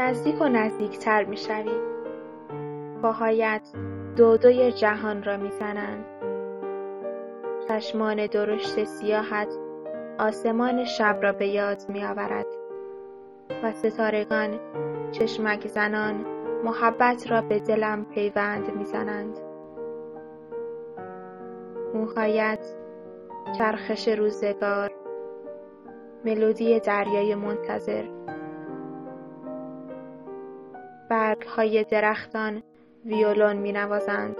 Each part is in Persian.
نزدیک و نزدیکتر می شوی پاهایت دو دوی جهان را می‌زنند. چشمان درشت سیاحت آسمان شب را به یاد میآورد. و ستارگان چشمک زنان محبت را به دلم پیوند می‌زنند. موهایت چرخش روزگار ملودی دریای منتظر. برگ های درختان ویولون می نوازند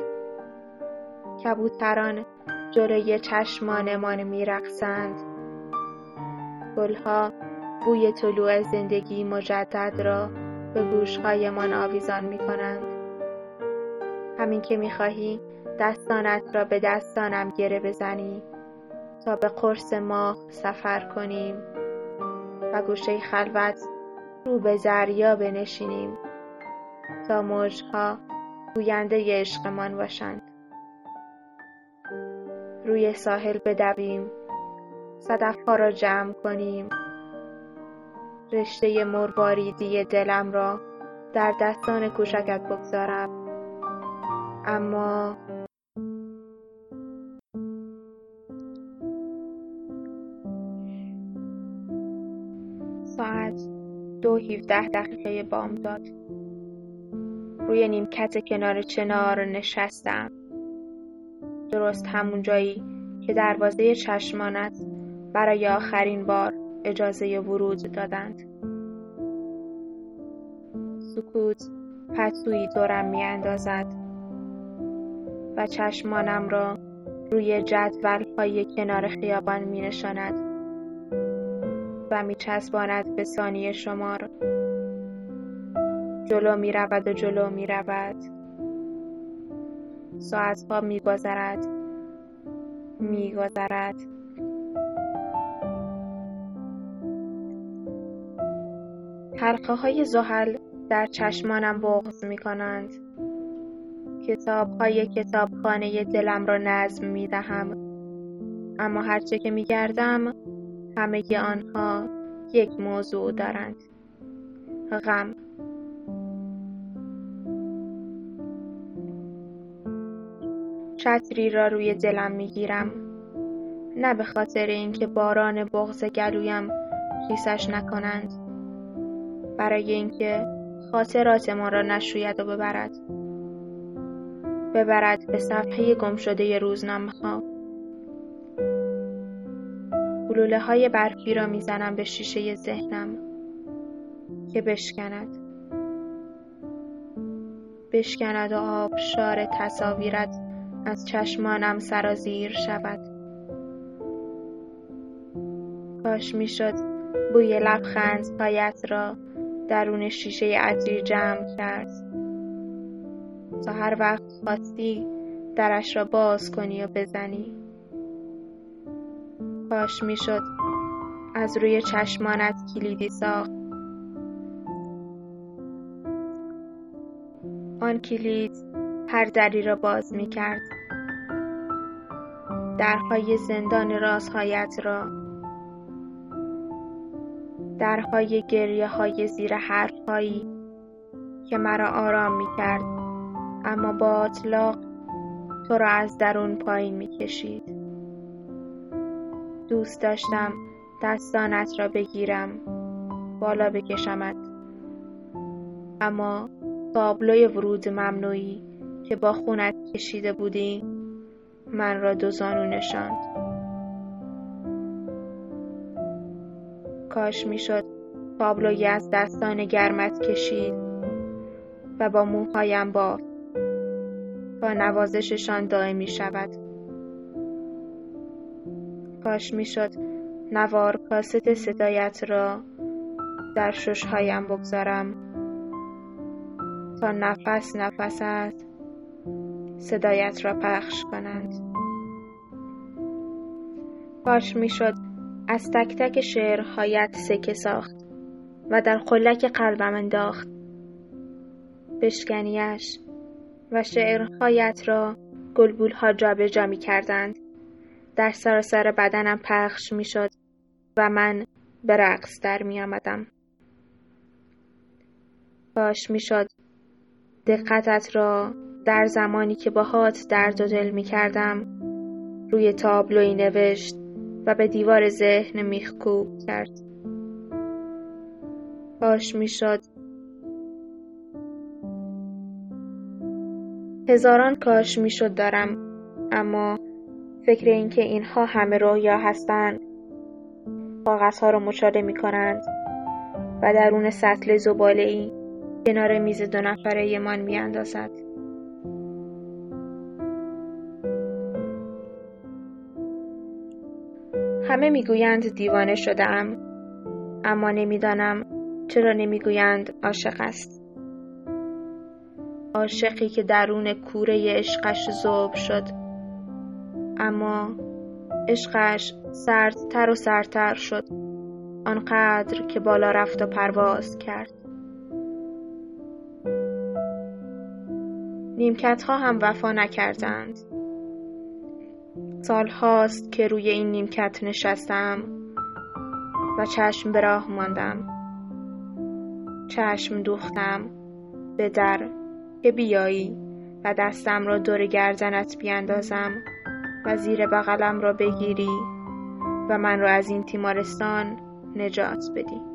کبوتران جلوی چشمانمان می رقصند گلها بوی طلوع زندگی مجدد را به گوشهایمان آویزان می کنند همین که می خواهی دستانت را به دستانم گره بزنی. تا به قرص ماه سفر کنیم و گوشه خلوت رو به دریا بنشینیم. تا موجها گوینده عشقمان باشند. روی ساحل بدویم صدفها را جمع کنیم. رشته مرواریدی دلم را در دستان کوچکت بگذارم. اما ساعت دو هیوده دقیقه بامداد. روی نیمکت کنار چنار نشستم. درست همون جایی که دروازه چشمانت برای آخرین بار اجازه ورود دادند. سکوت پتویی دورم می اندازد و چشمانم را روی جدول های کنار خیابان می نشاند و می چسباند به ثانیه شمار. جلو می رود و جلو می رود ساعتها می گذرد می گذرد حلقه های زحل در چشمانم بغض می کنند کتاب های کتابخانه دلم را نظم می دهم اما هرچه که می گردم همه آنها یک موضوع دارند. غم. چتری را روی دلم می‌گیرم. نه به خاطر اینکه باران بغض گلویم خیسش نکنند. برای اینکه خاطراتمان را نشوید و ببرد. ببرد به صفحه گمشده روزنامه ها. گلوله های برفی را می‌زنم به شیشه ذهنم که بشکند. بشکند و آبشار تصاویرت از چشمانم سرازیر شود. کاش می‌شد بوی لبخندهایت را درون شیشه عطری جمع کرد. تا هر وقت خواستی درش را باز کنی و بزنی. کاش می‌شد از روی چشمانت کلیدی ساخت. آن کلید هر دری را باز می کرد درهای زندان رازهایت را درهای گریه های زیر حرفهایی که مرا آرام می کرد اما با اطلاق تو را از درون پایین می کشید دوست داشتم دستانت را بگیرم بالا بکشمت. اما تابلوی ورود ممنوعی که با خونت کشیده بودی من را دو زانو نشاند. کاش می‌شد تابلوی از دستان گرمت کشید و با موهایم بافت تا نوازششان دائمی شود کاش می‌شد نوار کاست صدایت را در ششهایم بگذارم تا نفس نفست صدایت را پخش کنند. کاش می‌شد از تک تک شعرهایت سکه ساخت و در خلک قلبم انداخت. بشکنیش و شعرهایت را گلبول ها جابجا می کردند در سراسر بدنم پخش می شد و من به رقص در می آمدم. کاش می‌شد دقتت را در زمانی که باهات درد و دل می کردم روی تابلوی نوشت و به دیوار ذهن میخکوب کرد کاش می‌شد هزاران کاش می‌شد دارم اما فکر اینکه اینها همه رویا هستند کاغذها را مچاله می کنند و درون سطل زباله ای کنار میز دو نفره من می اندازد. همه می‌گویند دیوانه شدم اما نمی‌دانم چرا نمی‌گویند عاشق است. عاشقی که درون کوره عشقش ذوب شد اما عشقش سردتر و سردتر شد آنقدر که بالا رفت و پرواز کرد. نیمکت ها هم وفا نکردند. سال هاست که روی این نیمکت نشستم و چشم به راه ماندم. چشم دوختم به در که بیایی و دستم را دور گردنت بیاندازم و زیر بغلم را بگیری و من را از این تیمارستان نجات بدی.